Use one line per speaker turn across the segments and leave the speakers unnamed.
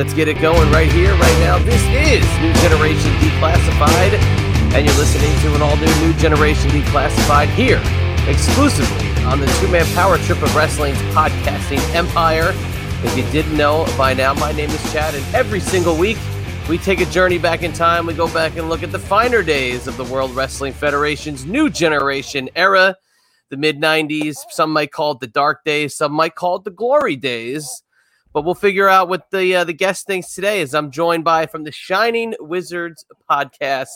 Let's get it going right here, right now. This is New Generation Declassified, and you're listening to an all new New Generation Declassified here, exclusively on the two man power trip of wrestling's podcasting empire. If you didn't know by now, my name is Chad, and every single week we take a journey back in time. We go back and look at the finer days of the World Wrestling Federation's new generation era, the mid 90s. Some might call it the dark days, some might call it the glory days but we'll figure out what the uh, the guest thinks today. As I'm joined by from the Shining Wizards podcast,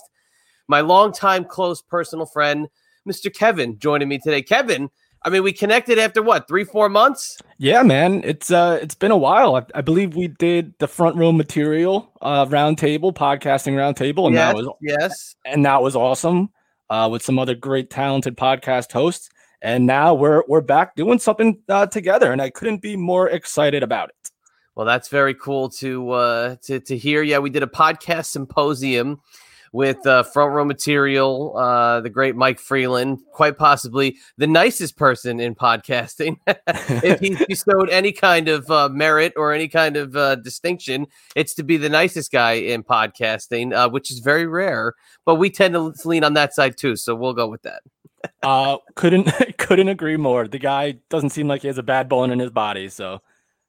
my longtime close personal friend, Mr. Kevin, joining me today. Kevin, I mean, we connected after what three, four months?
Yeah, man, it's uh, it's been a while. I, I believe we did the front row material uh, roundtable, podcasting roundtable, and
yes,
that was
yes,
and that was awesome uh, with some other great talented podcast hosts. And now we're we're back doing something uh, together, and I couldn't be more excited about it.
Well, that's very cool to uh, to to hear. Yeah, we did a podcast symposium with uh, front row material, uh, the great Mike Freeland, quite possibly the nicest person in podcasting. if he bestowed any kind of uh, merit or any kind of uh, distinction, it's to be the nicest guy in podcasting, uh, which is very rare. But we tend to lean on that side too, so we'll go with that.
uh, couldn't couldn't agree more. The guy doesn't seem like he has a bad bone in his body, so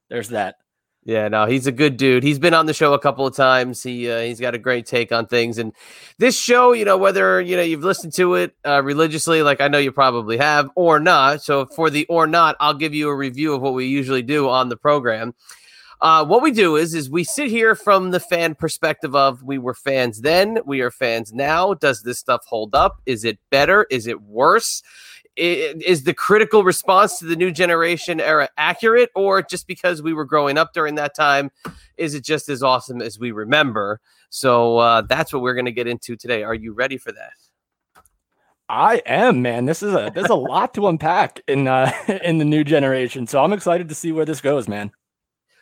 there's that.
Yeah, no, he's a good dude. He's been on the show a couple of times. He uh, he's got a great take on things. And this show, you know, whether you know you've listened to it uh, religiously, like I know you probably have, or not. So for the or not, I'll give you a review of what we usually do on the program. Uh, what we do is is we sit here from the fan perspective of we were fans then, we are fans now. Does this stuff hold up? Is it better? Is it worse? Is the critical response to the new generation era accurate or just because we were growing up during that time is it just as awesome as we remember so uh, that's what we're going to get into today are you ready for that
I am, man. This is a there's a lot to unpack in uh in the new generation. So I'm excited to see where this goes, man.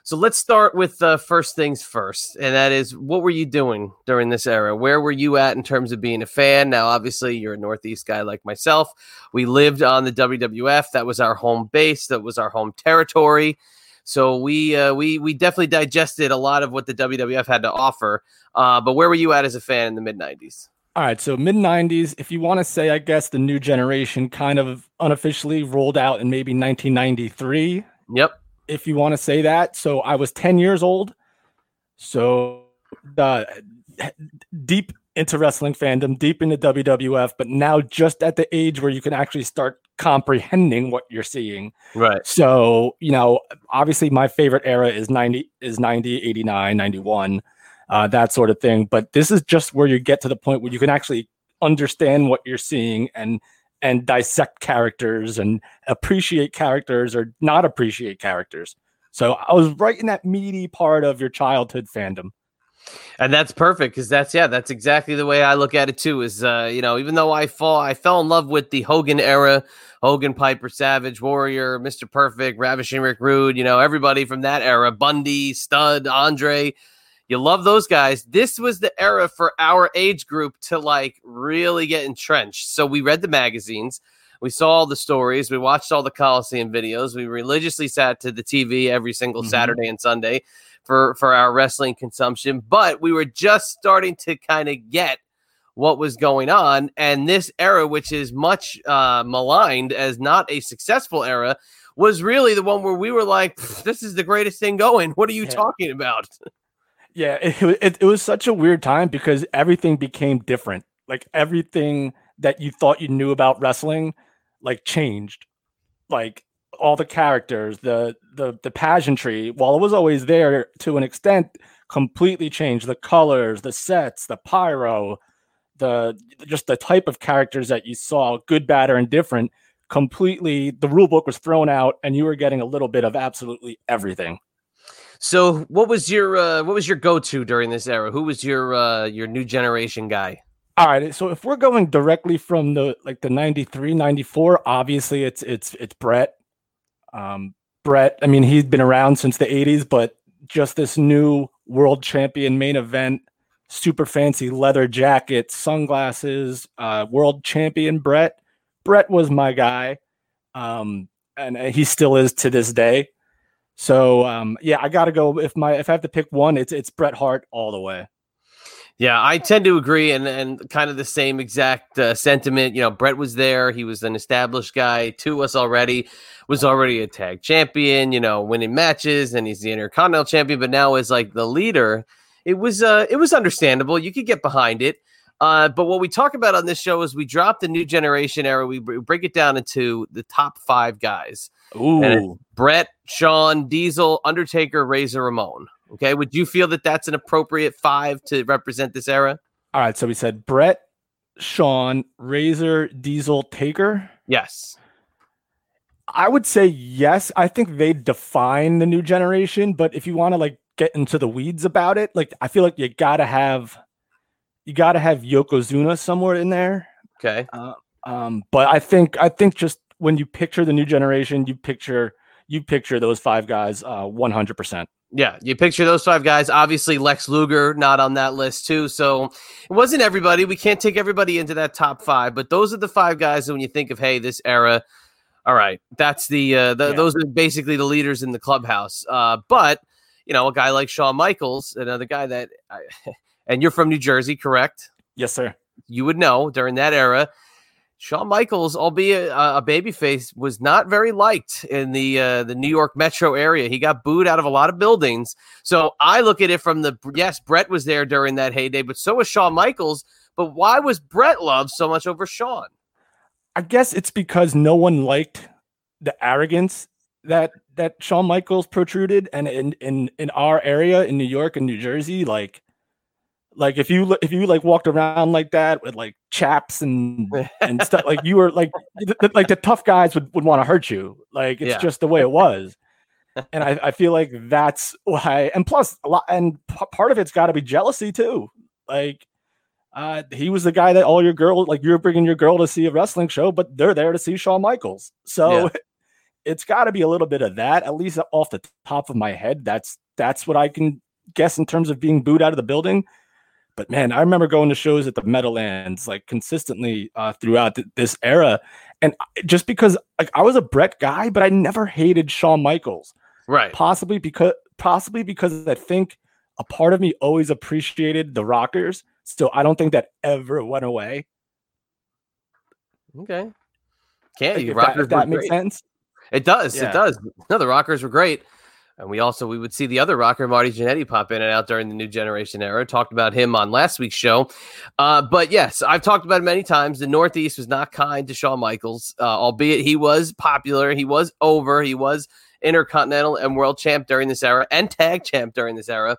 So let's start with uh, first things first, and that is what were you doing during this era? Where were you at in terms of being a fan? Now, obviously, you're a Northeast guy like myself. We lived on the WWF. That was our home base. That was our home territory. So we uh, we we definitely digested a lot of what the WWF had to offer. Uh, but where were you at as a fan in the mid '90s?
All right, so mid 90s, if you want to say, I guess the new generation kind of unofficially rolled out in maybe 1993.
Yep
if you want to say that. So I was 10 years old. So uh, deep into wrestling fandom, deep into WWF, but now just at the age where you can actually start comprehending what you're seeing.
Right.
So, you know, obviously my favorite era is 90 is 90, 89, 91, uh, that sort of thing. But this is just where you get to the point where you can actually understand what you're seeing and and dissect characters and appreciate characters or not appreciate characters. So I was right in that meaty part of your childhood fandom.
And that's perfect because that's yeah, that's exactly the way I look at it too. Is uh, you know, even though I fall I fell in love with the Hogan era, Hogan, Piper, Savage, Warrior, Mr. Perfect, Ravishing Rick Rude, you know, everybody from that era, Bundy, Stud, Andre, you love those guys. This was the era for our age group to like really get entrenched. So we read the magazines, we saw all the stories, we watched all the Coliseum videos, we religiously sat to the TV every single mm-hmm. Saturday and Sunday for for our wrestling consumption. But we were just starting to kind of get what was going on, and this era, which is much uh, maligned as not a successful era, was really the one where we were like, "This is the greatest thing going." What are you yeah. talking about?
Yeah, it, it, it was such a weird time because everything became different. Like everything that you thought you knew about wrestling, like changed. Like all the characters, the the the pageantry, while it was always there to an extent, completely changed. The colors, the sets, the pyro, the just the type of characters that you saw, good, bad, or indifferent, completely the rule book was thrown out, and you were getting a little bit of absolutely everything.
So, what was your uh, what was your go to during this era? Who was your uh, your new generation guy?
All right, so if we're going directly from the like the 93, 94, obviously it's it's it's Bret. Um, Bret, I mean, he's been around since the 80s, but just this new world champion main event, super fancy leather jacket, sunglasses, uh, world champion Bret. Bret was my guy. Um, and he still is to this day. So um, yeah, I gotta go. If my if I have to pick one, it's it's Bret Hart all the way.
Yeah, I tend to agree, and and kind of the same exact uh, sentiment. You know, Bret was there; he was an established guy to us already. Was already a tag champion, you know, winning matches, and he's the Intercontinental champion. But now is like the leader. It was uh, it was understandable. You could get behind it. Uh, but what we talk about on this show is we drop the new generation era. We break it down into the top five guys.
Ooh,
Bret, Shawn, Diesel, Undertaker, Razor, Ramon. Okay, would you feel that that's an appropriate five to represent this era?
All right, so we said Bret, Shawn, Razor, Diesel, Taker.
Yes.
I would say yes. I think they define the new generation, but if you want to like get into the weeds about it, like I feel like you gotta have you gotta have Yokozuna somewhere in there.
Okay.
Uh, um, but I think I think just when you picture the new generation, you picture you picture those five guys uh 100%.
Yeah, you picture those five guys. Obviously, Lex Luger not on that list too. So it wasn't everybody. We can't take everybody into that top five, but those are the five guys. That when you think of hey, this era, all right, that's the, uh, the yeah. those are basically the leaders in the clubhouse. Uh, but you know, a guy like Shawn Michaels, another guy that, I, and you're from New Jersey, correct?
Yes, sir.
You would know during that era Shawn Michaels, albeit a, a babyface, was not very liked in the uh, the New York metro area. He got booed out of a lot of buildings. So I look at it from the yes, Bret was there during that heyday, but so was Shawn Michaels. But why was Bret loved so much over Shawn?
I guess it's because no one liked the arrogance that that Shawn Michaels protruded, and in in in our area in New York and New Jersey, like like if you if you like walked around like that with like chaps and and stuff, like you were like like the tough guys would, would want to hurt you. Like it's yeah. just the way it was. and I, I feel like that's why. And plus, a lot and p- part of it's got to be jealousy too. Like uh, he was the guy that all your girls like you're bringing your girl to see a wrestling show, but they're there to see Shawn Michaels. So yeah. it's got to be a little bit of that, at least off the top of my head. That's that's what I can guess in terms of being booed out of the building. But man, I remember going to shows at the Meadowlands like consistently uh, throughout th- this era, and just because like I was a Bret guy, but I never hated Shawn Michaels.
Right.
Possibly because possibly because I think a part of me always appreciated the Rockers, so I don't think that ever went away.
Okay. Can't
you? Rockers that, if that makes sense.
It does. Yeah. It does. No, the Rockers were great. And we also we would see the other rocker Marty Jannetty pop in and out during the new generation era. Talked about him on last week's show. Uh, but yes, I've talked about it many times. The Northeast was not kind to Shawn Michaels, uh, albeit he was popular, he was over, he was intercontinental and world champ during this era and tag champ during this era.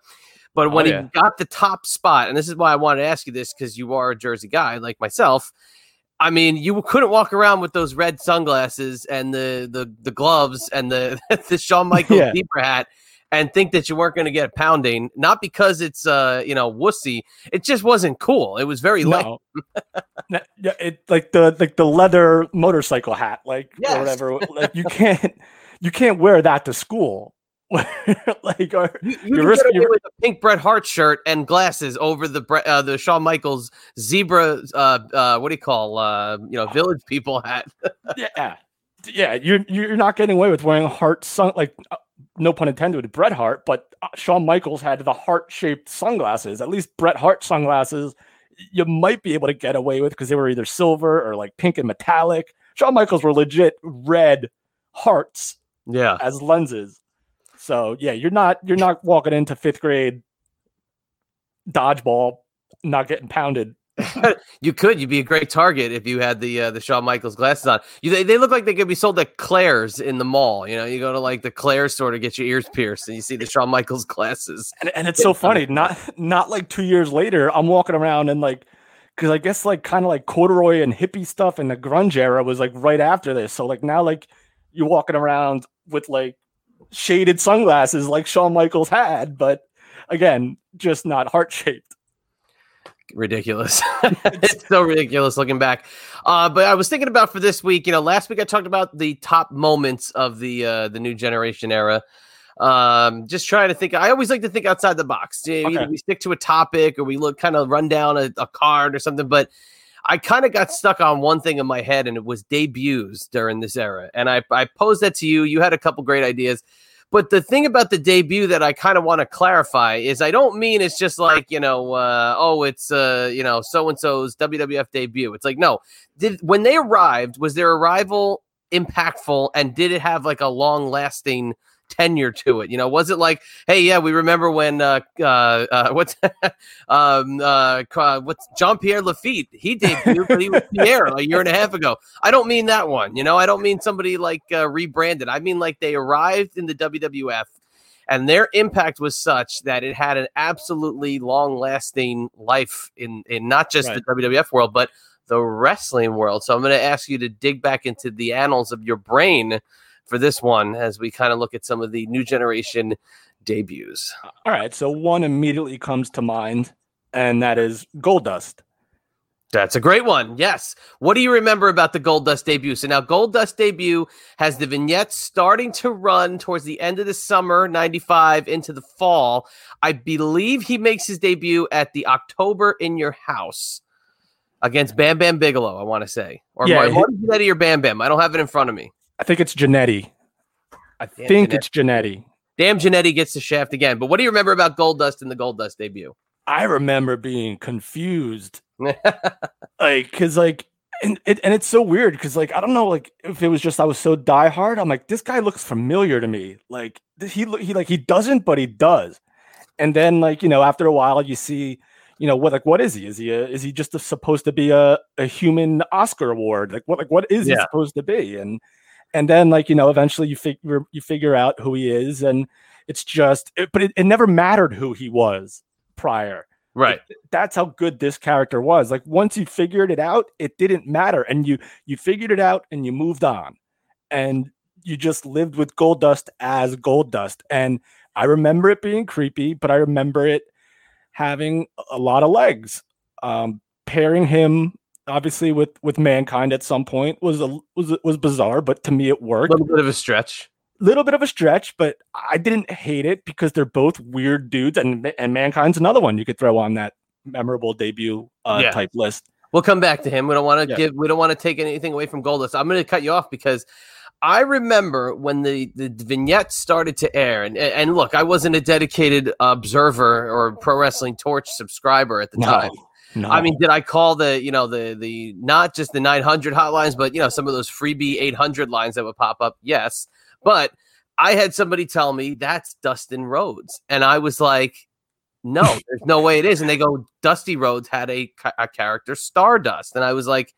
But when oh, yeah. he got the top spot, and this is why I wanted to ask you this because you are a Jersey guy like myself. I mean, you couldn't walk around with those red sunglasses and the the, the gloves and the the Shawn Michaels yeah. zebra hat and think that you weren't going to get pounding. Not because it's uh you know wussy, it just wasn't cool. It was very no.
light. it like the like the leather motorcycle hat, like yes. or whatever. Like you can't you can't wear that to school. like or,
you, you risk, with a pink Bret Hart shirt and glasses over the uh, the Shawn Michaels zebra uh, uh, what do you call uh, you know village people hat.
Yeah. Yeah you're you're not getting away with wearing a heart sun like uh, no pun intended with Bret Hart but uh, Shawn Michaels had the heart shaped sunglasses at least Bret Hart sunglasses you might be able to get away with because they were either silver or like pink and metallic. Shawn Michaels were legit red hearts
yeah.
as lenses so yeah, you're not you're not walking into fifth grade dodgeball not getting pounded.
you could. You'd be a great target if you had the uh, the Shawn Michaels glasses on. You they, they look like they could be sold at Claire's in the mall. You know, you go to like the Claire's store to get your ears pierced, and you see the Shawn Michaels glasses.
And, and it's so funny. Not not like two years later, I'm walking around and like because I guess like kind of like corduroy and hippie stuff in the grunge era was like right after this. So like now like you're walking around with like shaded sunglasses like Shawn Michaels had, but again, just not heart shaped.
Ridiculous. it's so ridiculous looking back. Uh, but I was thinking about for this week, you know, last week I talked about the top moments of the uh, the new generation era. Um, just trying to think. I always like to think outside the box. Okay. We stick to a topic or we look kind of run down a, a card or something. But I kind of got stuck on one thing in my head, and it was debuts during this era. And I, I posed that to you. You had a couple great ideas. But the thing about the debut that I kind of want to clarify is I don't mean it's just like, you know, uh, oh, it's, uh, you know, so and so's WWF debut. It's like, no, did when they arrived, was their arrival impactful and did it have like a long lasting tenure to it. You know, was it like, hey, yeah, we remember when uh, uh, uh what's um uh what's Jean Pierre Lafitte? He debuted, but he was Pierre a year and a half ago. I don't mean that one. You know, I don't mean somebody like uh, rebranded. I mean like they arrived in the WWF. And their impact was such that it had an absolutely long-lasting life in in not just right. the WWF world, but the wrestling world. So I'm going to ask you to dig back into the annals of your brain for this one as we kind of look at some of the new generation debuts.
All right. So one immediately comes to mind, and that is Goldust.
That's a great one. Yes. What do you remember about the Goldust debut? So now Goldust debut has the vignettes starting to run towards the end of the summer, 95 into the fall. I believe he makes his debut at the October in Your House against Bam Bam Bigelow, I want to say. Or yeah, Marty Jannetty or Bam Bam. I don't have it in front of me.
I think it's Jannetty. I Damn think Jannetty. it's Jannetty.
Damn, Jannetty gets the shaft again. But what do you remember about Goldust in the Goldust debut?
I remember being confused, like because like and it, and it's so weird because like I don't know like if it was just I was so diehard. I'm like this guy looks familiar to me. Like he he like he doesn't, but he does. And then like you know after a while you see you know what like what is he is he a, is he just a, supposed to be a, a human oscar award like what like what is yeah. he supposed to be and and then like you know eventually you figure you figure out who he is and it's just it, but it, it never mattered who he was prior.
Right.
it, that's how good this character was. Like once you figured it out it didn't matter and you you figured it out and you moved on and you just lived with Goldust as Goldust and i remember it being creepy but i remember it having a lot of legs um pairing him obviously with with mankind at some point was a was was bizarre, but to me it worked.
A little bit of a stretch.
Little bit of a stretch, but I didn't hate it because they're both weird dudes, and and mankind's another one you could throw on that memorable debut uh, yeah. type list.
We'll come back to him. We don't want to yeah. give. We don't want to take anything away from Goldust. I'm going to cut you off because I remember when the, the vignette started to air, and and look, I wasn't a dedicated observer or pro wrestling torch subscriber at the no. time. No. I mean, did I call the, you know, the the not just the 900 hotlines, but you know, some of those freebie 800 lines that would pop up? Yes. But I had somebody tell me that's Dustin Rhodes. And I was like, no, there's no way it is. And they go, Dusty Rhodes had a, a character, Stardust. And I was like,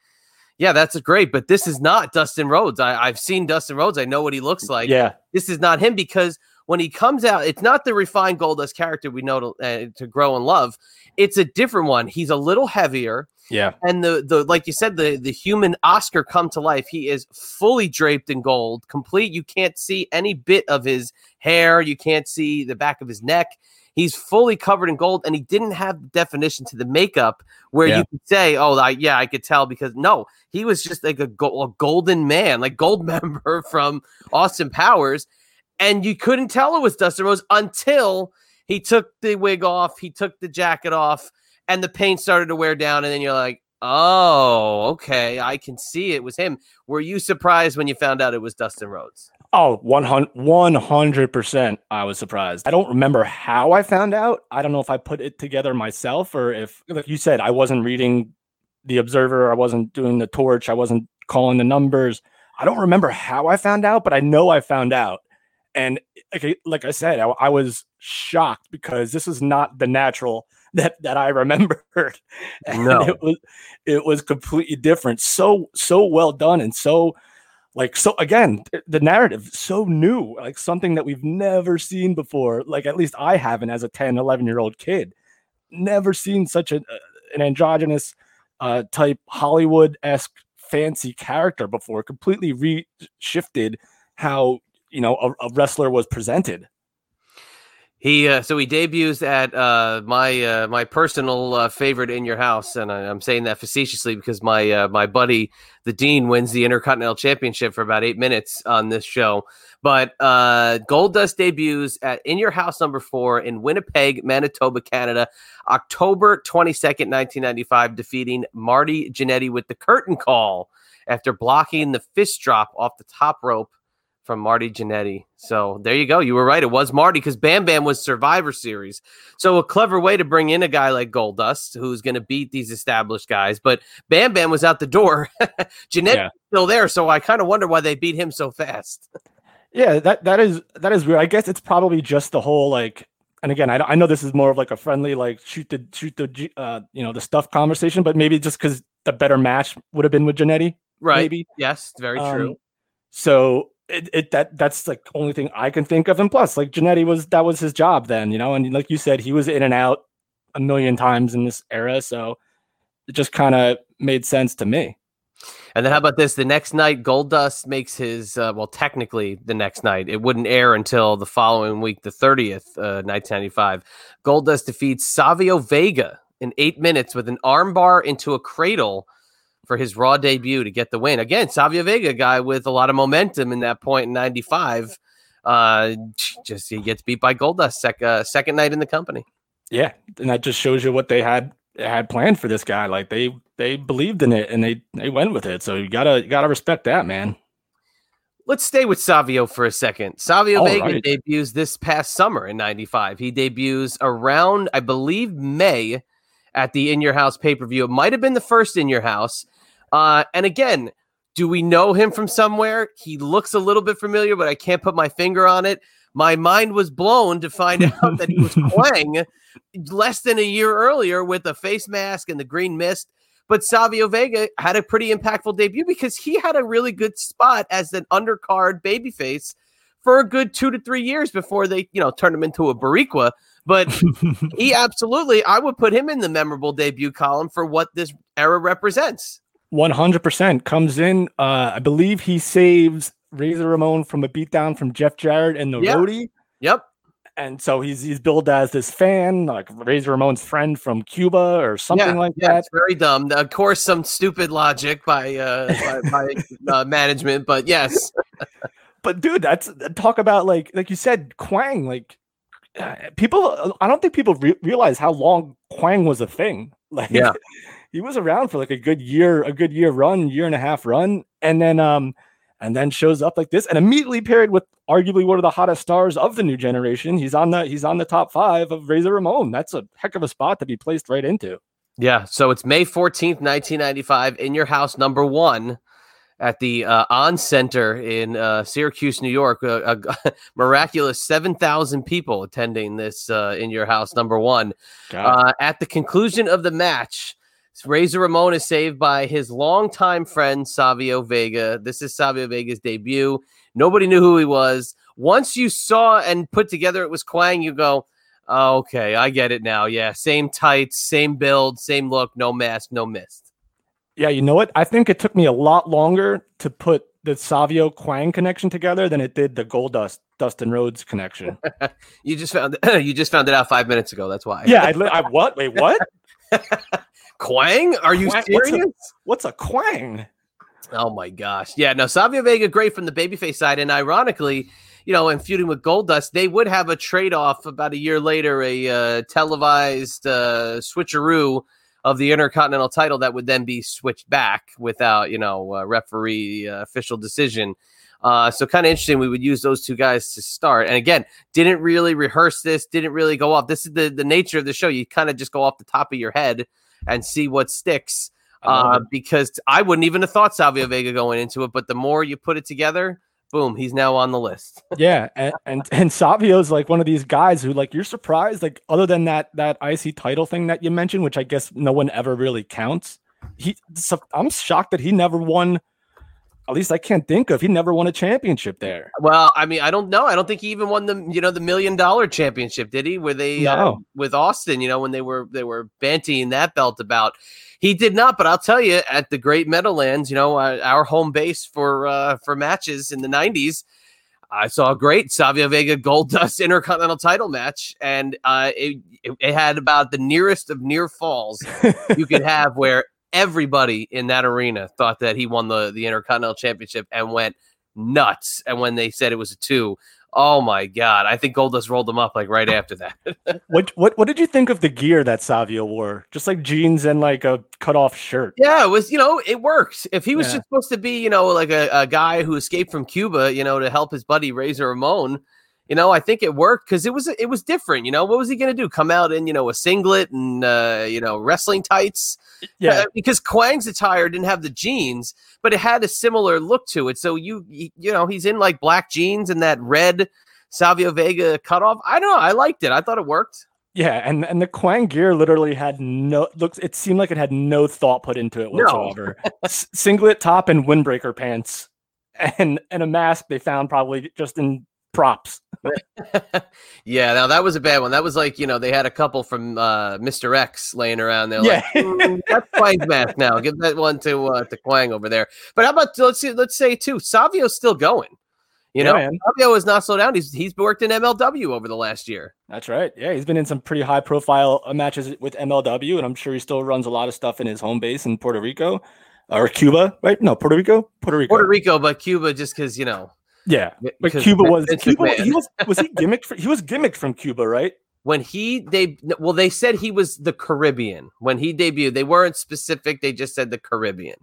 yeah, that's great, but this is not Dustin Rhodes. I, I've seen Dustin Rhodes. I know what he looks like.
Yeah.
This is not him because when he comes out, it's not the refined Goldust character we know to, uh, to grow and love. It's a different one. He's a little heavier.
Yeah.
And the the like you said, the the human Oscar come to life. He is fully draped in gold, complete. You can't see any bit of his hair. You can't see the back of his neck. He's fully covered in gold, and he didn't have definition to the makeup where yeah. you could say, "Oh, I, yeah, I could tell." Because no, he was just like a, go- a golden man, like gold member from Austin Powers, and you couldn't tell it was Dustin Rhodes until he took the wig off, he took the jacket off, and the paint started to wear down. And then you're like, oh, okay, I can see it was him. Were you surprised when you found out it was Dustin Rhodes?
Oh, 100%. I was surprised. I don't remember how I found out. I don't know if I put it together myself or if, like you said, I wasn't reading the Observer, I wasn't doing the torch, I wasn't calling the numbers. I don't remember how I found out, but I know I found out. And like, like I said, I, I, was shocked because this is not the natural that that I remembered. And no. it was it was completely different. So so well done and so like so again the narrative so new like something that we've never seen before like at least i haven't as a 10 11 year old kid never seen such a, an androgynous uh, type Hollywood esque fancy character before. Completely reshifted how you know a, a wrestler was presented.
He uh, so he debuts at uh, my uh, my personal uh, favorite in your house, and I, am saying that facetiously because my uh, my buddy the Dean wins the Intercontinental Championship for about eight minutes on this show. But uh, Goldust debuts at In Your House number four in Winnipeg, Manitoba, Canada, October twenty second, nineteen ninety five, defeating Marty Jannetty with the curtain call after blocking the fist drop off the top rope from Marty Jannetty. So there you go. You were right. It was Marty because Bam Bam was Survivor Series. So a clever way to bring in a guy like Goldust who's going to beat these established guys. But Bam Bam was out the door. Jannetty yeah. still there. So I kind of wonder why they beat him so fast.
yeah, that that is that is weird. I guess it's probably just the whole like. And again, I, I know this is more of like a friendly, like shoot the shoot the uh, you know the stuff conversation, but maybe just because the better match would have been with Jannetty,
right?
Maybe
yes, very true. Um,
so it, it that that's like only thing I can think of. And plus, like Jannetty was that was his job then, you know. And like you said, he was in and out a million times in this era, so it just kind of made sense to me.
And then how about this? The next night, Goldust makes his uh, well, technically the next night. It wouldn't air until the following week, the thirtieth, uh, nineteen ninety five. Goldust defeats Savio Vega in eight minutes with an armbar into a cradle for his Raw debut to get the win. Again, Savio Vega, guy with a lot of momentum in that point in '95. Uh, just he gets beat by Goldust sec- uh, second night in the company.
Yeah, and that just shows you what they had had planned for this guy. Like they they believed in it and they they went with it. So you gotta you gotta respect that, man.
Let's stay with Savio for a second. Savio All Vega right. debuts this past summer in '95. He debuts around, I believe, May at the In Your House pay per view. It might have been the first In Your House. Uh, and again, do we know him from somewhere? He looks a little bit familiar, but I can't put my finger on it. My mind was blown to find out that he was Kwang less than a year earlier with the face mask and the green mist. But Savio Vega had a pretty impactful debut because he had a really good spot as an undercard babyface for a good two to three years before they, you know, turned him into a Boricua. But he absolutely, I would put him in the memorable debut column for what this era represents.
100% comes in. Uh, I believe he saves Razor Ramon from a beatdown from Jeff Jarrett and the yep. roadie.
Yep.
And so he's he's billed as this fan, like Razor Ramon's friend from Cuba or something yeah, like yeah, that.
It's very dumb. Of course, some stupid logic by uh, by, by uh, management, but yes.
but dude, that's talk about like like you said, Kwang. Like uh, people, I don't think people re- realize how long Kwang was a thing. Like,
yeah
he was around for like a good year, a good year run, year and a half run, and then um and then shows up like this and immediately paired with arguably one of the hottest stars of the new generation. He's on the he's on the top five of Razor Ramon. That's a heck of a spot to be placed right into.
Yeah. So it's May 14th, 1995, in your house number one at the uh, On Center in uh, Syracuse, New York. A, a miraculous 7,000 people attending this uh, in your house number one. Uh, at the conclusion of the match, Razor Ramon is saved by his longtime friend Savio Vega. This is Savio Vega's debut. Nobody knew who he was. Once you saw and put together it was Kwang, you go, oh, okay, I get it now. Yeah, same tights, same build, same look, no mask, no mist.
Yeah, you know what? I think it took me a lot longer to put the Savio Kwang connection together than it did the Goldust Dustin Rhodes connection.
you just found it, you just found it out five minutes ago. That's why.
Yeah, I, I what? Wait, what?
Kwang? Are you Kwang? serious?
What's a, what's a Kwang?
Oh my gosh. Yeah, no, Savio Vega great from the babyface side. And ironically, you know, in feuding with Goldust, they would have a trade off about a year later, a uh, televised uh, switcheroo of the Intercontinental title that would then be switched back without, you know, uh, referee official decision. Uh, so kind of interesting. We would use those two guys to start. And again, didn't really rehearse this, didn't really go off. This is the, the nature of the show. You kind of just go off the top of your head and see what sticks. Uh, because I wouldn't even have thought Savio Vega going into it, but the more you put it together, boom, he's now on the list.
yeah, and, and and Savio's like one of these guys who like you're surprised, like other than that that IC title thing that you mentioned, which I guess no one ever really counts. He, so I'm shocked that he never won at least I can't think of. He never won a championship there.
Well, I mean, I don't know. I don't think he even won the you know the million dollar championship, did he? Where they uh,
No.
with Austin, you know, when they were they were bantying that belt about. He did not, but I'll tell you, at the Great Meadowlands, you know, uh, our home base for uh, for matches in the '90s, I saw a great Savio Vega Goldust Intercontinental Title match, and uh, it, it had about the nearest of near falls you could have, where everybody in that arena thought that he won the the Intercontinental Championship and went nuts. And when they said it was a two, oh my god, I think Goldust rolled them up like right after that.
What what what did you think of the gear that Savio wore? Just like jeans and like a cut off shirt.
Yeah, it was, you know, it works. If he was
Yeah.
just supposed to be, you know, like a, a guy who escaped from Cuba, you know, to help his buddy Razor Ramon, you know, I think it worked because it was it was different. You know, what was he gonna do? Come out in, you know, a singlet and uh, you know, wrestling tights?
Yeah,
Uh, because Kwang's attire didn't have the jeans, but it had a similar look to it. So you you, know, he's in like black jeans and that red Savio Vega cutoff. I don't know. I liked it. I thought it worked.
yeah, and and the Quang gear literally had no looks. It seemed like it had no thought put into it
No.
whatsoever. S- Singlet top and windbreaker pants, and and a mask they found probably just in props.
yeah, now that was a bad one. That was like, you know, they had a couple from uh, Mr. X laying around there.
Yeah.
Like, "Mm, that's Kwang's mask now. Give that one to uh, to Quang over there. But how about let's see, let's say too, Savio's still going. You
Yeah,
know,
man.
Savio has not slowed down. He's he's worked in MLW over the last year.
That's right. Yeah, he's been in some pretty high profile uh, matches with MLW, and I'm sure he still runs a lot of stuff in his home base in Puerto Rico or Cuba, right? No, Puerto Rico, Puerto Rico.
Puerto Rico, but Cuba just because you know
Yeah, but Cuba was Cuba. He was was he gimmicked? For, he was gimmicked from Cuba, right?
when he they well they said he was the Caribbean when he debuted. They weren't specific. They just said the Caribbean.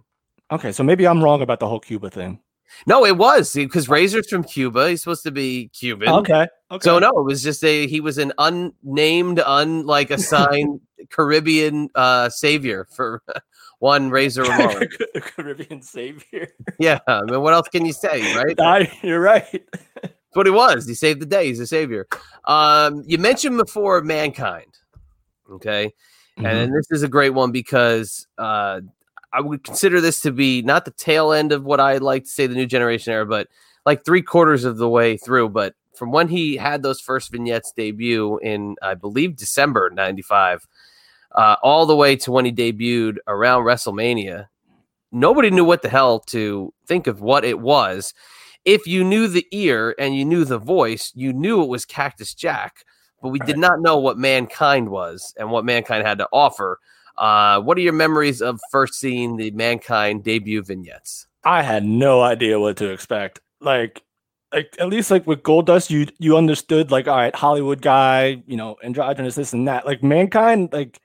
Okay, so maybe I'm wrong about the whole Cuba thing.
No, it was because Razor's from Cuba. He's supposed to be Cuban.
Okay, okay.
So no, it was just a he was an unnamed, unlike assigned Caribbean uh savior for one Razor Ramon.
Caribbean savior.
yeah, I mean, what else can you say, right?
Nah, you're right.
That's what he was. He saved the day. He's a savior. Um, you mentioned before mankind. Okay.
Mm-hmm.
And this is a great one because uh, I would consider this to be not the tail end of what I like to say the new generation era, but like three quarters of the way through. But from when he had those first vignettes debut in, I believe, December 95, uh, all the way to when he debuted around WrestleMania, nobody knew what the hell to think of what it was. If you knew the ear and you knew the voice, you knew it was Cactus Jack, but we did not know what mankind was and what mankind had to offer. Uh, what are your memories of first seeing the mankind debut vignettes?
I had no idea what to expect. Like, like at least like with Goldust, you you understood like all right, Hollywood guy, you know, androgynous, this and that. Like mankind, like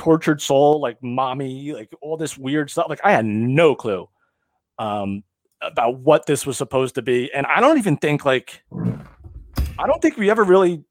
tortured soul, like mommy, like all this weird stuff. Like I had no clue um about what this was supposed to be, and I don't even think like I don't think we ever really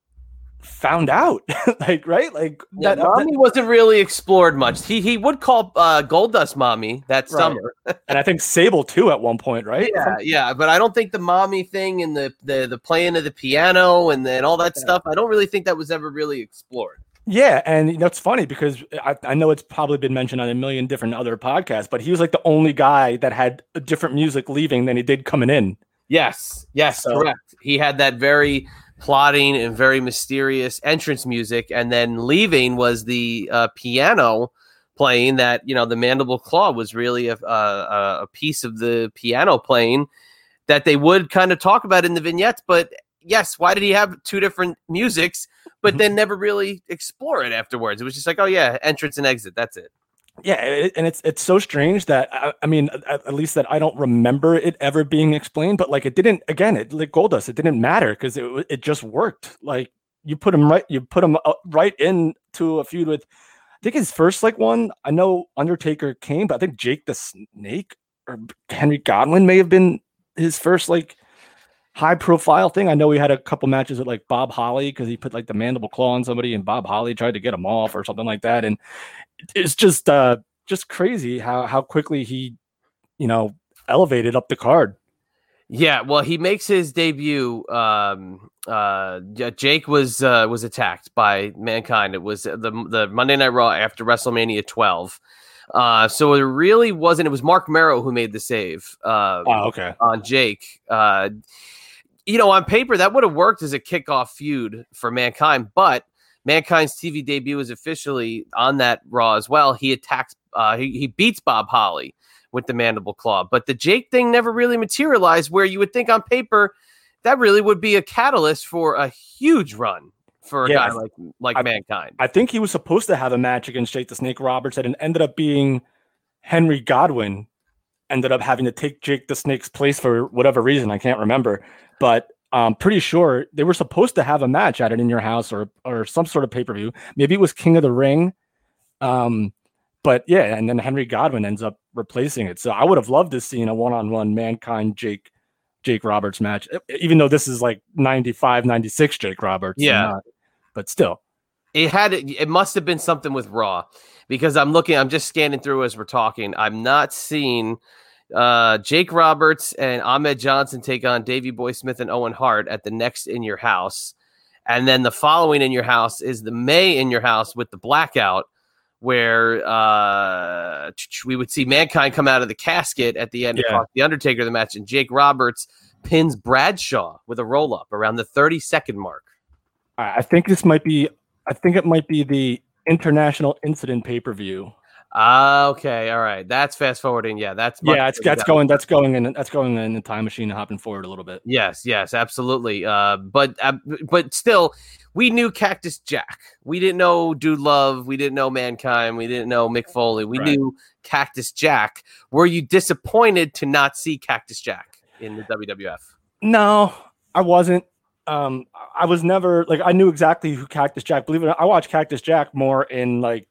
found out. like right, like
Yeah,
that-
mommy wasn't really explored much. He he would call uh, Goldust mommy that
Right.
summer.
and I think Sable too at one point, right?
Yeah, yeah, but I don't think the mommy thing and the the, the playing of the piano and then all that
Yeah.
stuff. I don't really think that was ever really explored.
Yeah, and that's funny because I, I know it's probably been mentioned on a million different other podcasts, but he was like the only guy that had a different music leaving than he did coming in.
Yes, yes,
So-
correct. He had that very plotting and very mysterious entrance music, and then leaving was the uh, piano playing. That you know, the Mandible Claw was really a, a a piece of the piano playing that they would kind of talk about in the vignettes. But yes, why did he have two different musics, but
Mhm.
then never really explore it afterwards? It was just like, oh yeah, entrance and exit. That's it.
Yeah, it, and it's it's so strange that I, I mean, at, at least that I don't remember it ever being explained. But like, it didn't. Again, it like Goldust, it didn't matter because it it just worked. Like you put him right, you put him uh, right into a feud with. I think his first like one. I know Undertaker came, but I think Jake the Snake or Henry Godwinn may have been his first like high profile thing. I know he had a couple matches with like Bob Holly because he put like the mandible claw on somebody and Bob Holly tried to get him off or something like that. And it's just uh just crazy how how quickly he, you know, elevated up the card.
Yeah, well, he makes his debut. Um, uh, Jake was uh, was attacked by mankind. It was the the Monday Night Raw after WrestleMania 12. Uh, so it really wasn't. It was Marc Mero who made the save. Uh,
Oh, okay.
on Jake. Uh, you know, on paper, that would have worked as a kickoff feud for Mankind, but Mankind's TV debut is officially on that Raw as well. He attacks, uh, he, he beats Bob Holly with the mandible claw, but the Jake thing never really materialized where you would think on paper that really would be a catalyst for a huge run for a
Yeah,
guy like like
I-
Mankind.
I think he was supposed to have a match against Jake the Snake Roberts, and it ended up being Henry Godwinn ended up having to take Jake the Snake's place for whatever reason. I can't remember, but I'm pretty sure they were supposed to have a match at it in your house or or some sort of pay per view. Maybe it was King of the Ring. Um, but yeah, and then Henry Godwinn ends up replacing it. So I would have loved to see a one on one Mankind Jake Jake Roberts match, even though this is like 95, 96 Jake Roberts.
Yeah.
not- but still.
it had it must have been something with raw because i'm looking i'm just scanning through as we're talking i'm not seeing uh jake roberts and ahmed johnson take on davey boy smith and owen hart at the next in your house and then the following in your house is the may in your house with the blackout where uh we would see mankind come out of the casket at the end to
Yeah.
cost the undertaker the match and jake roberts pins bradshaw with a roll-up around the 30 second mark
I I think this might be. I think it might be the International Incident pay per view.
Ah, okay, all right. That's fast forwarding. Yeah, that's
Yeah, it's that's going. That's going in. That's going in the time machine and hopping forward a little bit.
Yes, yes, absolutely. Uh, but uh, but still, we knew Cactus Jack. We didn't know Dude Love. We didn't know Mankind. We didn't know Mick Foley. We
Right.
knew Cactus Jack. Were you disappointed to not see Cactus Jack in the WWF?
No, I wasn't. Um, I was never like I knew exactly who Cactus Jack. Believe it or not, I watched Cactus Jack more in like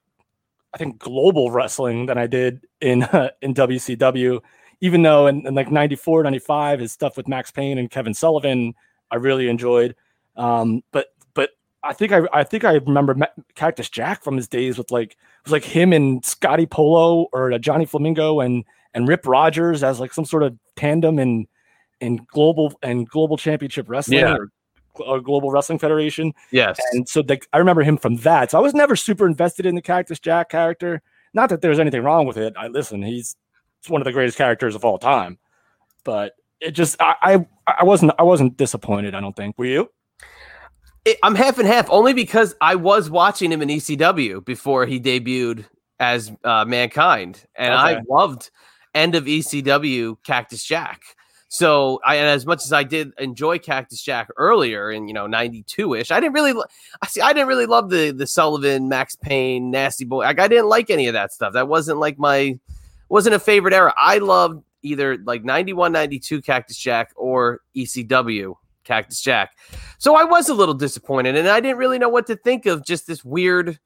I think global wrestling than I did in in WCW. Even though in, in like 94, 95, his stuff with Max Payne and Kevin Sullivan, I really enjoyed. Um, but but I think I I think I remember Cactus Jack from his days with like it was like him and Scotty Polo or uh, Johnny Flamingo and and Rip Rogers as like some sort of tandem in in global and global championship wrestling
Yeah.
or, or global wrestling federation.
Yes.
And so like I remember him from that. So I was never super invested in the Cactus Jack character. Not that there's anything wrong with it. I listen, he's it's one of the greatest characters of all time. But it just I I, I wasn't I wasn't disappointed, I don't think. Were you?
It- I'm half and half only because I was watching him in ECW before he debuted as uh, Mankind, and I loved end of ECW Cactus Jack. So, I, as much as I did enjoy Cactus Jack earlier in you know '92 ish, I didn't really, I see, I didn't really love the the Sullivan, Max Payne, Nasty Boy. Like I didn't like any of that stuff. That wasn't like my, wasn't a favorite era. I loved either like 91, 92 Cactus Jack or ECW Cactus Jack. So I was a little disappointed, and I didn't really know what to think of just this weird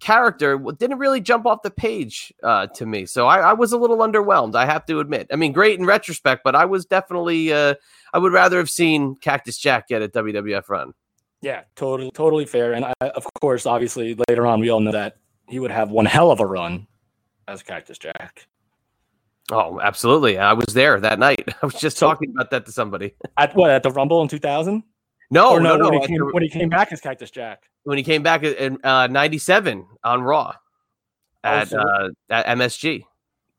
character. Didn't really jump off the page uh, to me, so I, I was a little underwhelmed. I have to admit. I mean, great in retrospect, but I was definitely. Uh, I would rather have seen Cactus Jack get a WWF run.
Yeah, totally totally fair. And I, of course, obviously later on we all know that he would have one hell of a run as Cactus Jack.
Oh, absolutely! I was there that night. I was just
So-
talking about that to somebody.
At what at the Rumble in 2000?
No,
or
no, no.
when, he came, when he came back as Cactus Jack.
when he came back in uh, '97 on Raw
Oh,
at
so-
uh, at MSG.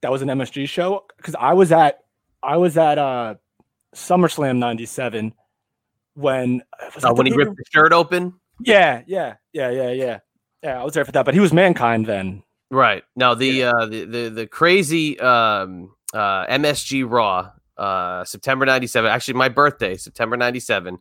that was an MSG show because I was at I was at uh SummerSlam '97 when
Uh, when he ripped the shirt open.
yeah yeah yeah yeah yeah yeah I was there for that but he was mankind then
Right. Now the uh the the, the crazy um uh MSG Raw uh September 97 actually my birthday September 97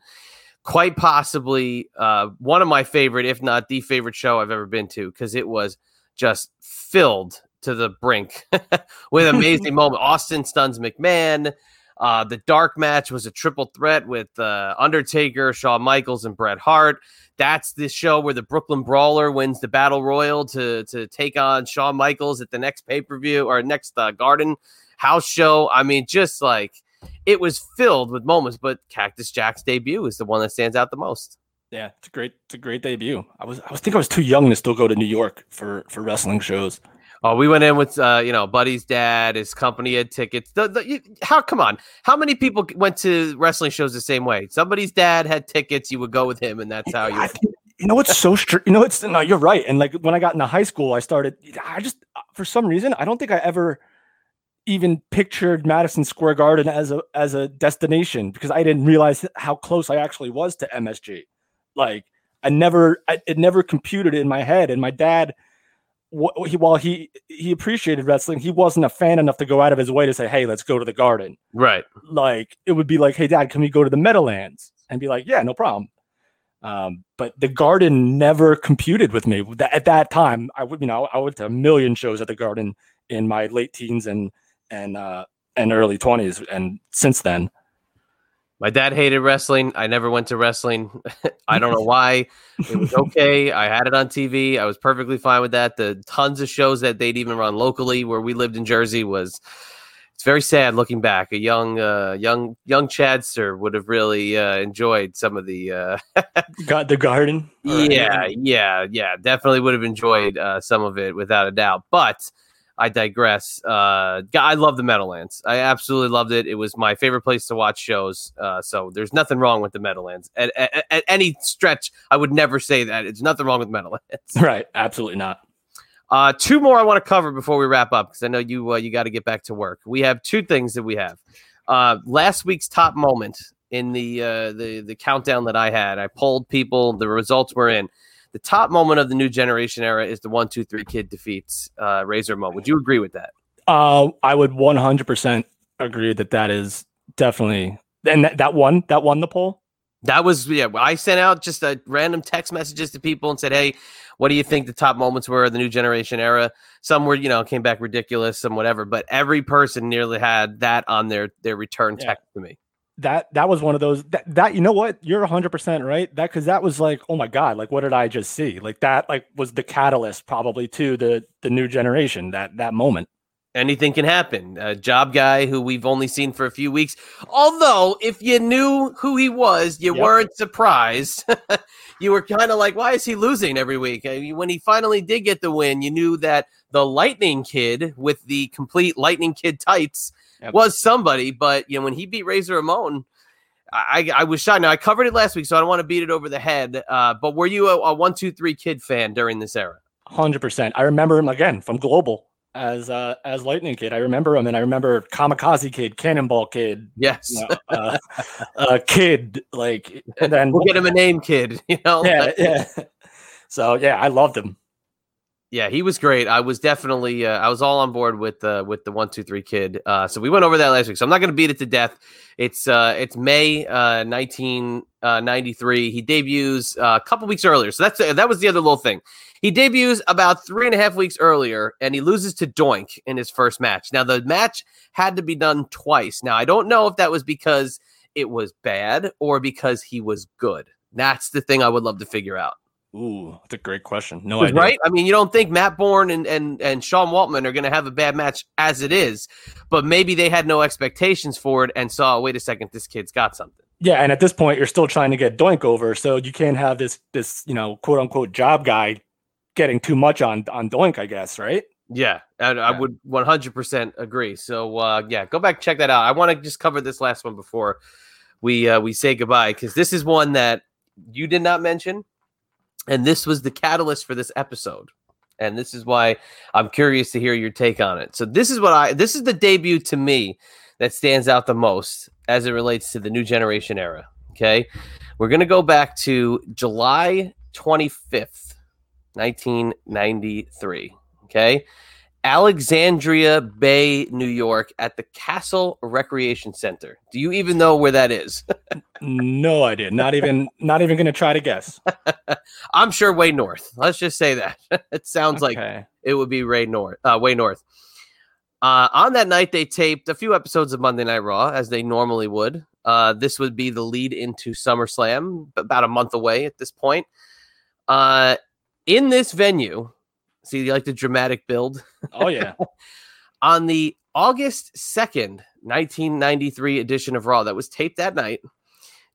quite possibly uh one of my favorite if not the favorite show I've ever been to cuz it was just filled to the brink with amazing moment Austin stuns McMahon uh, the dark match was a triple threat with uh, Undertaker, Shawn Michaels, and Bret Hart. That's the show where the Brooklyn Brawler wins the Battle Royal to to take on Shawn Michaels at the next pay per view or next uh, Garden House show. I mean, just like it was filled with moments. But Cactus Jack's debut is the one that stands out the most.
yeah it's a great it's a great debut I was I was think I was too young to still go to New York for for wrestling shows
Oh, we went in with uh, you know Buddy's dad. His company had tickets. The, the, you, how come on? How many people went to wrestling shows the same way? Somebody's dad had tickets. You would go with him, and that's how you.
Think, You know what's so str- you know it's no you're right and like when I got into high school I started I just uh, for some reason I don't think I ever even pictured Madison Square Garden as a as a destination because I didn't realize how close I actually was to MSG. Like I never I, it never computed in my head and my dad wh- he, while he he appreciated wrestling, he wasn't a fan enough to go out of his way to say, "Hey, let's go to the Garden."
Right.
Like it would be like, "Hey, Dad, can we go to the Meadowlands?" And be like, "Yeah, no problem." Um, but the Garden never computed with me at that time. I would, you know, I went to a million shows at the Garden in my late teens and and uh, and early twenties, and since then.
My dad hated wrestling. I never went to wrestling. I don't know why. It was okay. I had it on TV. I was perfectly fine with that. The tons of shows that they'd even run locally where we lived in Jersey was it's very sad looking back. A young uh young young Chadster would have really uh enjoyed some of the uh
got the garden.
Yeah, yeah, yeah. Definitely would have enjoyed uh some of it without a doubt. But I digress. Uh, I love the Meadowlands. I absolutely loved it. It was my favorite place to watch shows. Uh, so there's nothing wrong with the Meadowlands. At, at, at, any stretch, I would never say that. It's nothing wrong with Meadowlands.
Right. Absolutely not.
Uh, two more I want to cover before we wrap up because I know you uh, you got to get back to work. We have two things that we have. Uh, last week's top moment in the uh, the the countdown that I had, I polled people. The results were in the top moment of the new generation era is the one two three kid defeats uh, Razor Ramon. Would you agree with that?
Uh, I would one hundred percent agree that that is definitely and that, that won that won the poll.
That was yeah. I sent out just a random text messages to people and said, "Hey, what do you think the top moments were of the new generation era?" Some were, you know, came back ridiculous, some whatever. But every person nearly had that on their their return
Yeah.
text to me.
That that was one of those that, that you know what you're hundred percent right that because that was like oh my god like what did I just see like that like was the catalyst probably to the the new generation that that moment.
anything can happen. A job guy who we've only seen for a few weeks. Although, if you knew who he was, you
Yep.
weren't surprised. you were kind of like, why is he losing every week? I mean, when he finally did get the win, you knew that the Lightning Kid with the complete Lightning Kid tights
Yep.
was somebody. But you know, when he beat Razor Ramon. I, I was shocked. Now I covered it last week, so I don't want to beat it over the head. Uh, but were you a, a one, two, three kid fan during this era?
Hundred percent. I remember him again from Global as uh as Lightning Kid. I remember him, and I remember Kamikaze Kid, Cannonball Kid,
Yes.
you know, uh, uh, Kid. Like, and then
we'll get him a name, kid. You know.
yeah, yeah. So yeah, I loved him.
Yeah, he was great. I was definitely uh, I was all on board with uh, with the one two three kid. Uh, so we went over that last week. So I'm not going to beat it to death. It's uh, it's May uh, 1993. He debuts uh, a couple weeks earlier. So that's that was the other little thing. He debuts about three and a half weeks earlier, and he loses to Doink in his first match. Now the match had to be done twice. Now I don't know if that was because it was bad or because he was good. That's the thing I would love to figure out.
Ooh, that's a great question. No idea.
right? I mean, you don't think Matt Borne and and and Sean Waltman are going to have a bad match as it is, but maybe they had no expectations for it and saw, wait a second, this kid's got something.
Yeah, and at this point, you're still trying to get Doink over, so you can't have this this you know quote unquote job guy getting too much on on Doink. I guess right.
Yeah, and I
Yeah.
would 100% agree. So uh, yeah, go back check that out. I want to just cover this last one before we uh, we say goodbye because this is one that you did not mention, and this was the catalyst for this episode. And this is why I'm curious to hear your take on it. So this is what I this is the debut to me that stands out the most as it relates to the new generation era. Okay, we're gonna go back to July 25th, 1993. Okay. Alexandria Bay, New York, at the Castle Recreation Center. Do you even know where that is?
No idea. Not even not even gonna try to guess.
I'm sure way north. Let's just say that. it sounds like it would be way north. Uh, way north. Uh, on that night, they taped a few episodes of Monday Night Raw, as they normally would. Uh, this would be the lead into SummerSlam, about a month away at this point. Uh, in this venue, see, you like the dramatic build.
Oh yeah.
on the August 2nd, 1993 edition of Raw that was taped that night,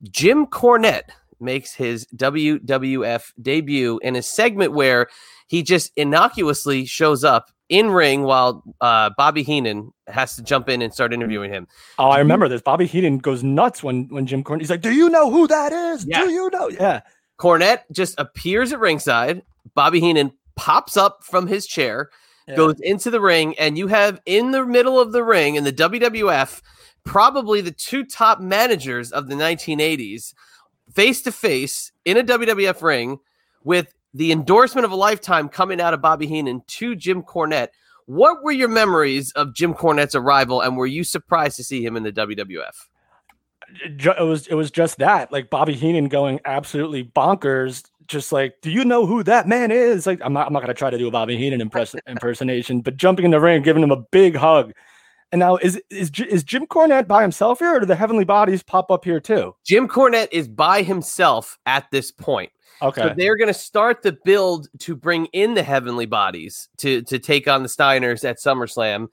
Jim Cornette makes his WWF debut in a segment where he just innocuously shows up in ring while uh, Bobby Heenan has to jump in and start interviewing him.
Oh, I remember this. Bobby Heenan goes nuts when when Jim Cornette. He's like, "Do you know who that is?
Yeah.
Do you know?" Yeah.
Cornette just appears at ringside. Bobby Heenan pops up from his chair,
Yeah.
goes into the ring, and you have in the middle of the ring in the WWF probably the two top managers of the 1980s face to face in a WWF ring with the endorsement of a lifetime coming out of Bobby Heenan to Jim Cornette. What were your memories of Jim Cornette's arrival, and were you surprised to see him in the WWF?
It was it was just that like Bobby Heenan going absolutely bonkers just like do you know who that man is like I'm not I'm not going to try to do a Bobby Heenan impress- impersonation but jumping in the ring giving him a big hug and now is is is Jim Cornette by himself here or do the heavenly bodies pop up here too
Jim Cornette is by himself at this point.
okay
So they're going to start the build to bring in the heavenly bodies to to take on the Steiners at SummerSlam.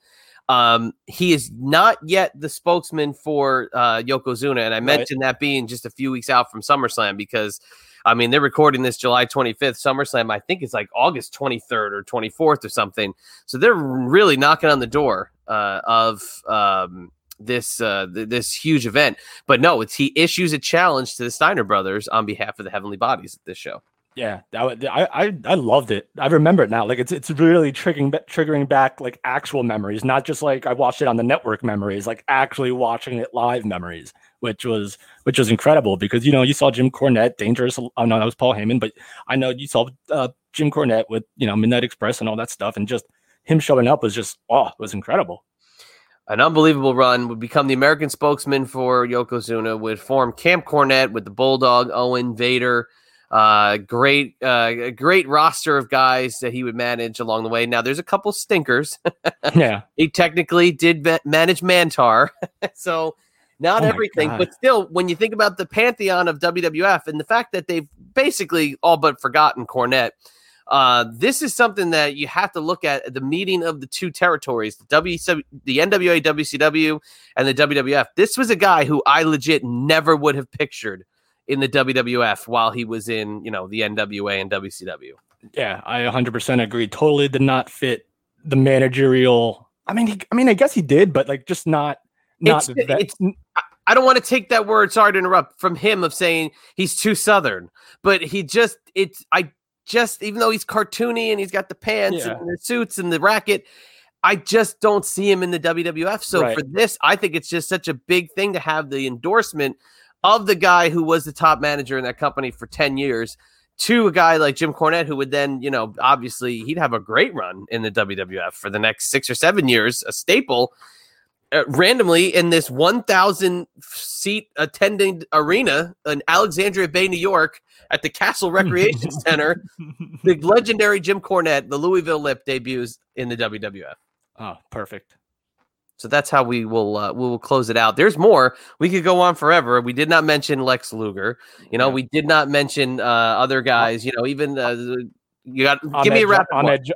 Um, he is not yet the spokesman for uh, Yokozuna, and I
Right.
mentioned that being just a few weeks out from SummerSlam because, I mean, they're recording this July 25th. SummerSlam, I think, is like August 23rd or 24th or something. So they're really knocking on the door uh, of um, this uh, th- this huge event. But no, it's he issues a challenge to the Steiner brothers on behalf of the Heavenly Bodies at this show.
Yeah, that, I, I I loved it. I remember it now. Like it's it's really triggering triggering back like actual memories, not just like I watched it on the network memories, like actually watching it live memories, which was which was incredible because you know you saw Jim Cornette, Dangerous. I know that was Paul Heyman, but I know you saw uh, Jim Cornette with you know Midnight Express and all that stuff, and just him showing up was just oh, it was incredible.
An unbelievable run would become the American spokesman for Yokozuna, would form Camp Cornette with the Bulldog, Owen, Vader. Uh, great, uh, a great roster of guys that he would manage along the way. Now, there's a couple stinkers.
yeah,
he technically did manage Mantaur, so not
Oh
everything,
God.
but still, when you think about the pantheon of WWF and the fact that they've basically all but forgotten Cornette, uh, this is something that you have to look at at the meeting of the two territories, the W, the NWA, WCW, and the WWF. This was a guy who I legit never would have pictured in the WWF while he was in, you know, the NWA and WCW.
yeah, I 100% agree. Totally did not fit the managerial. I mean, he, I mean, I guess he did, but like just not not
It's-
that-
it's- I don't want to take that word, sorry to interrupt, from him of saying he's too southern, but he just it's I just even though he's cartoony and he's got the pants
Yeah.
and the suits and the racket, I just don't see him in the WWF. So
Right.
for this, I think it's just such a big thing to have the endorsement of the guy who was the top manager in that company for 10 years to a guy like Jim Cornette, who would then, you know, obviously he'd have a great run in the WWF for the next six or seven years, a staple uh, randomly in this 1,000 seat attending arena in Alexandria Bay, New York, at the Castle Recreation Center. The legendary Jim Cornette, the Louisville Lip, debuts in the WWF.
oh, perfect.
So that's how we will uh, we will close it out. There's more. We could go on forever. We did not mention Lex Luger. You know,
Yeah.
we did not mention uh, other guys. You know, even uh, you got give me a
Ahmed
rapid.
Ahmed,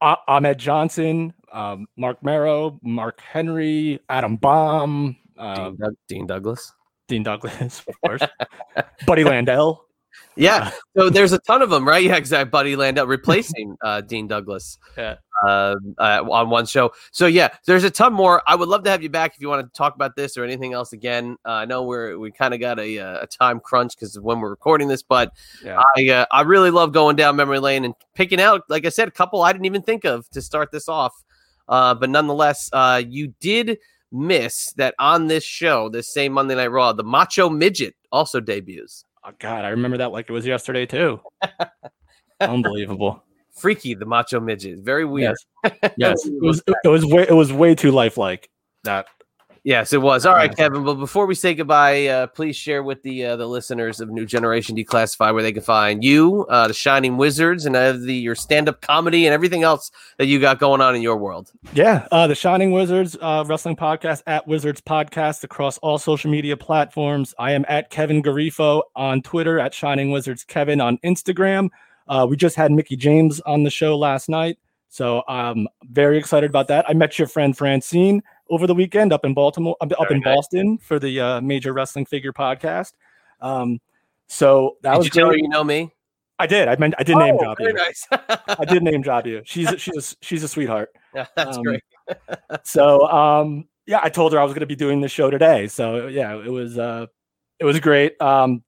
Ah- Ahmed Johnson, um, Marc Mero, Mark Henry, Adam Baum, uh,
Dean, Doug- Dean Douglas.
Dean Douglas, of course, Buddy Landel.
Yeah. So there's a ton of them, right? Yeah, exactly. Buddy Landel replacing uh, Dean Douglas
Yeah.
uh, uh, on one show. So yeah, there's a ton more. I would love to have you back if you want to talk about this or anything else again. Uh, I know we're we kind of got a, uh, a time crunch because of when we're recording this, but
Yeah.
I uh, I really love going down memory lane and picking out, like I said, a couple I didn't even think of to start this off. Uh, but nonetheless, uh, you did miss that on this show, this same Monday Night Raw, the Macho Midget also debuts.
Oh, God, I remember that like it was yesterday too. Unbelievable.
Freaky, the Macho Midget, very weird.
Yes. Yes. It was it was way it was way too lifelike. That
Yes, it was. All right, Kevin. But before we say goodbye, uh, please share with the uh, the listeners of New Generation Declassified where they can find you, uh, the Shining Wizards, and uh, the your stand up comedy and everything else that you got going on in your world.
Yeah, uh, the Shining Wizards uh, Wrestling Podcast at Wizards Podcast across all social media platforms. I am at Kevin Garifo on Twitter, at Shining Wizards Kevin on Instagram. Uh, we just had Mickie James on the show last night, so I'm very excited about that. I met your friend Francine over the weekend up in Baltimore, up
Very
in
nice.
Boston for the uh, Major Wrestling Figure Podcast. Um, so that
Did
was
you tell her you know me?
I did. I meant I did name
Oh,
drop you.
nice.
I did name drop you. She's a, she's a, she's a sweetheart
Yeah, That's
Um,
great.
so um yeah i told her i was going to be doing the show today so yeah it was uh it was great um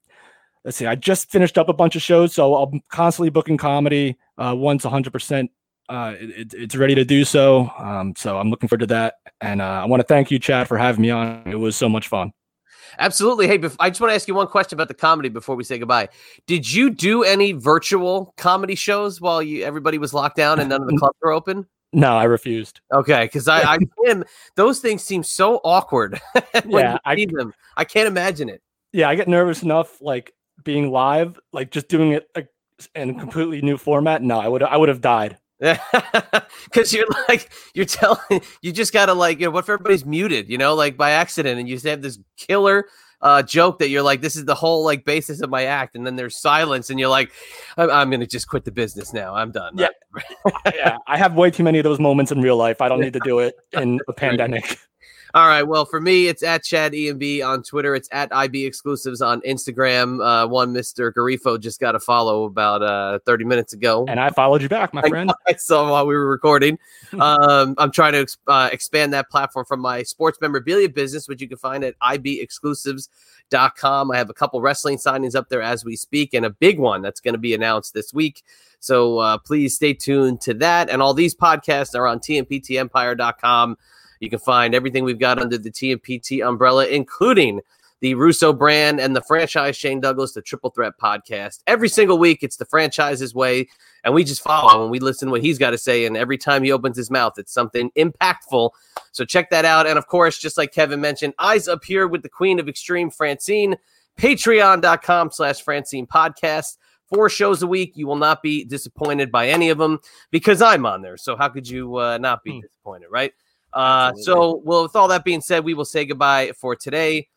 let's see, I just finished up a bunch of shows, so I'm constantly booking comedy. Uh, once 100 percent uh, it, it's ready to do so. Um, so I'm looking forward to that. And uh, I want to thank you, Chad, for having me on. It was so much fun.
Absolutely. Hey, I just want to ask you one question about the comedy before we say goodbye. Did you do any virtual comedy shows while you everybody was locked down and none of the clubs were open?
No, I refused.
Okay, because I, I can, those things seem so awkward. yeah, I them. I can't imagine it.
Yeah, I get nervous enough like being live, like just doing it like in a completely new format. No, I would I would have died.
Because you're like you're telling you just gotta like you know what if everybody's muted, you know, like by accident, and you have this killer uh, joke that you're like, this is the whole like basis of my act, and then there's silence, and you're like, I'm, I'm gonna just quit the business now. I'm done.
Yeah, yeah. I have way too many of those moments in real life. I don't need to do it in a pandemic.
All right. Well, for me, it's at Chad EMB on Twitter. It's at IB Exclusives on Instagram. Uh, one Mr. Garifo just got a follow about uh, 30 minutes ago.
And I followed you back, my friend.
I, I saw while we were recording. um, I'm trying to uh, expand that platform from my sports memorabilia business, which you can find at ibexclusives.com. I have a couple wrestling signings up there as we speak, and a big one that's going to be announced this week. So uh, please stay tuned to that. And all these podcasts are on tmptempire.com. You can find everything we've got under the TMPT umbrella, including the Russo brand and the franchise Shane Douglas, the Triple Threat podcast. Every single week, it's the franchise's way, and we just follow and we listen to what he's got to say. And every time he opens his mouth, it's something impactful. So check that out. And of course, just like Kevin mentioned, eyes up here with the Queen of Extreme, Francine. Patreon.com slash Francine podcast. Four shows a week. You will not be disappointed by any of them because I'm on there. So how could you uh, not be hmm. disappointed, right? Uh, so, well, with all that being said, we will say goodbye for today.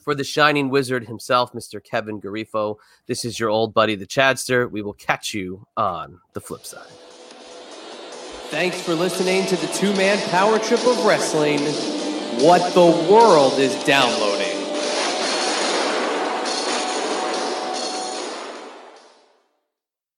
For the shining wizard himself, Mr. Kevin Garifo, this is your old buddy, the Chadster. We will catch you on the flip side. Thanks for listening to the two man power trip of wrestling. What the world is downloading.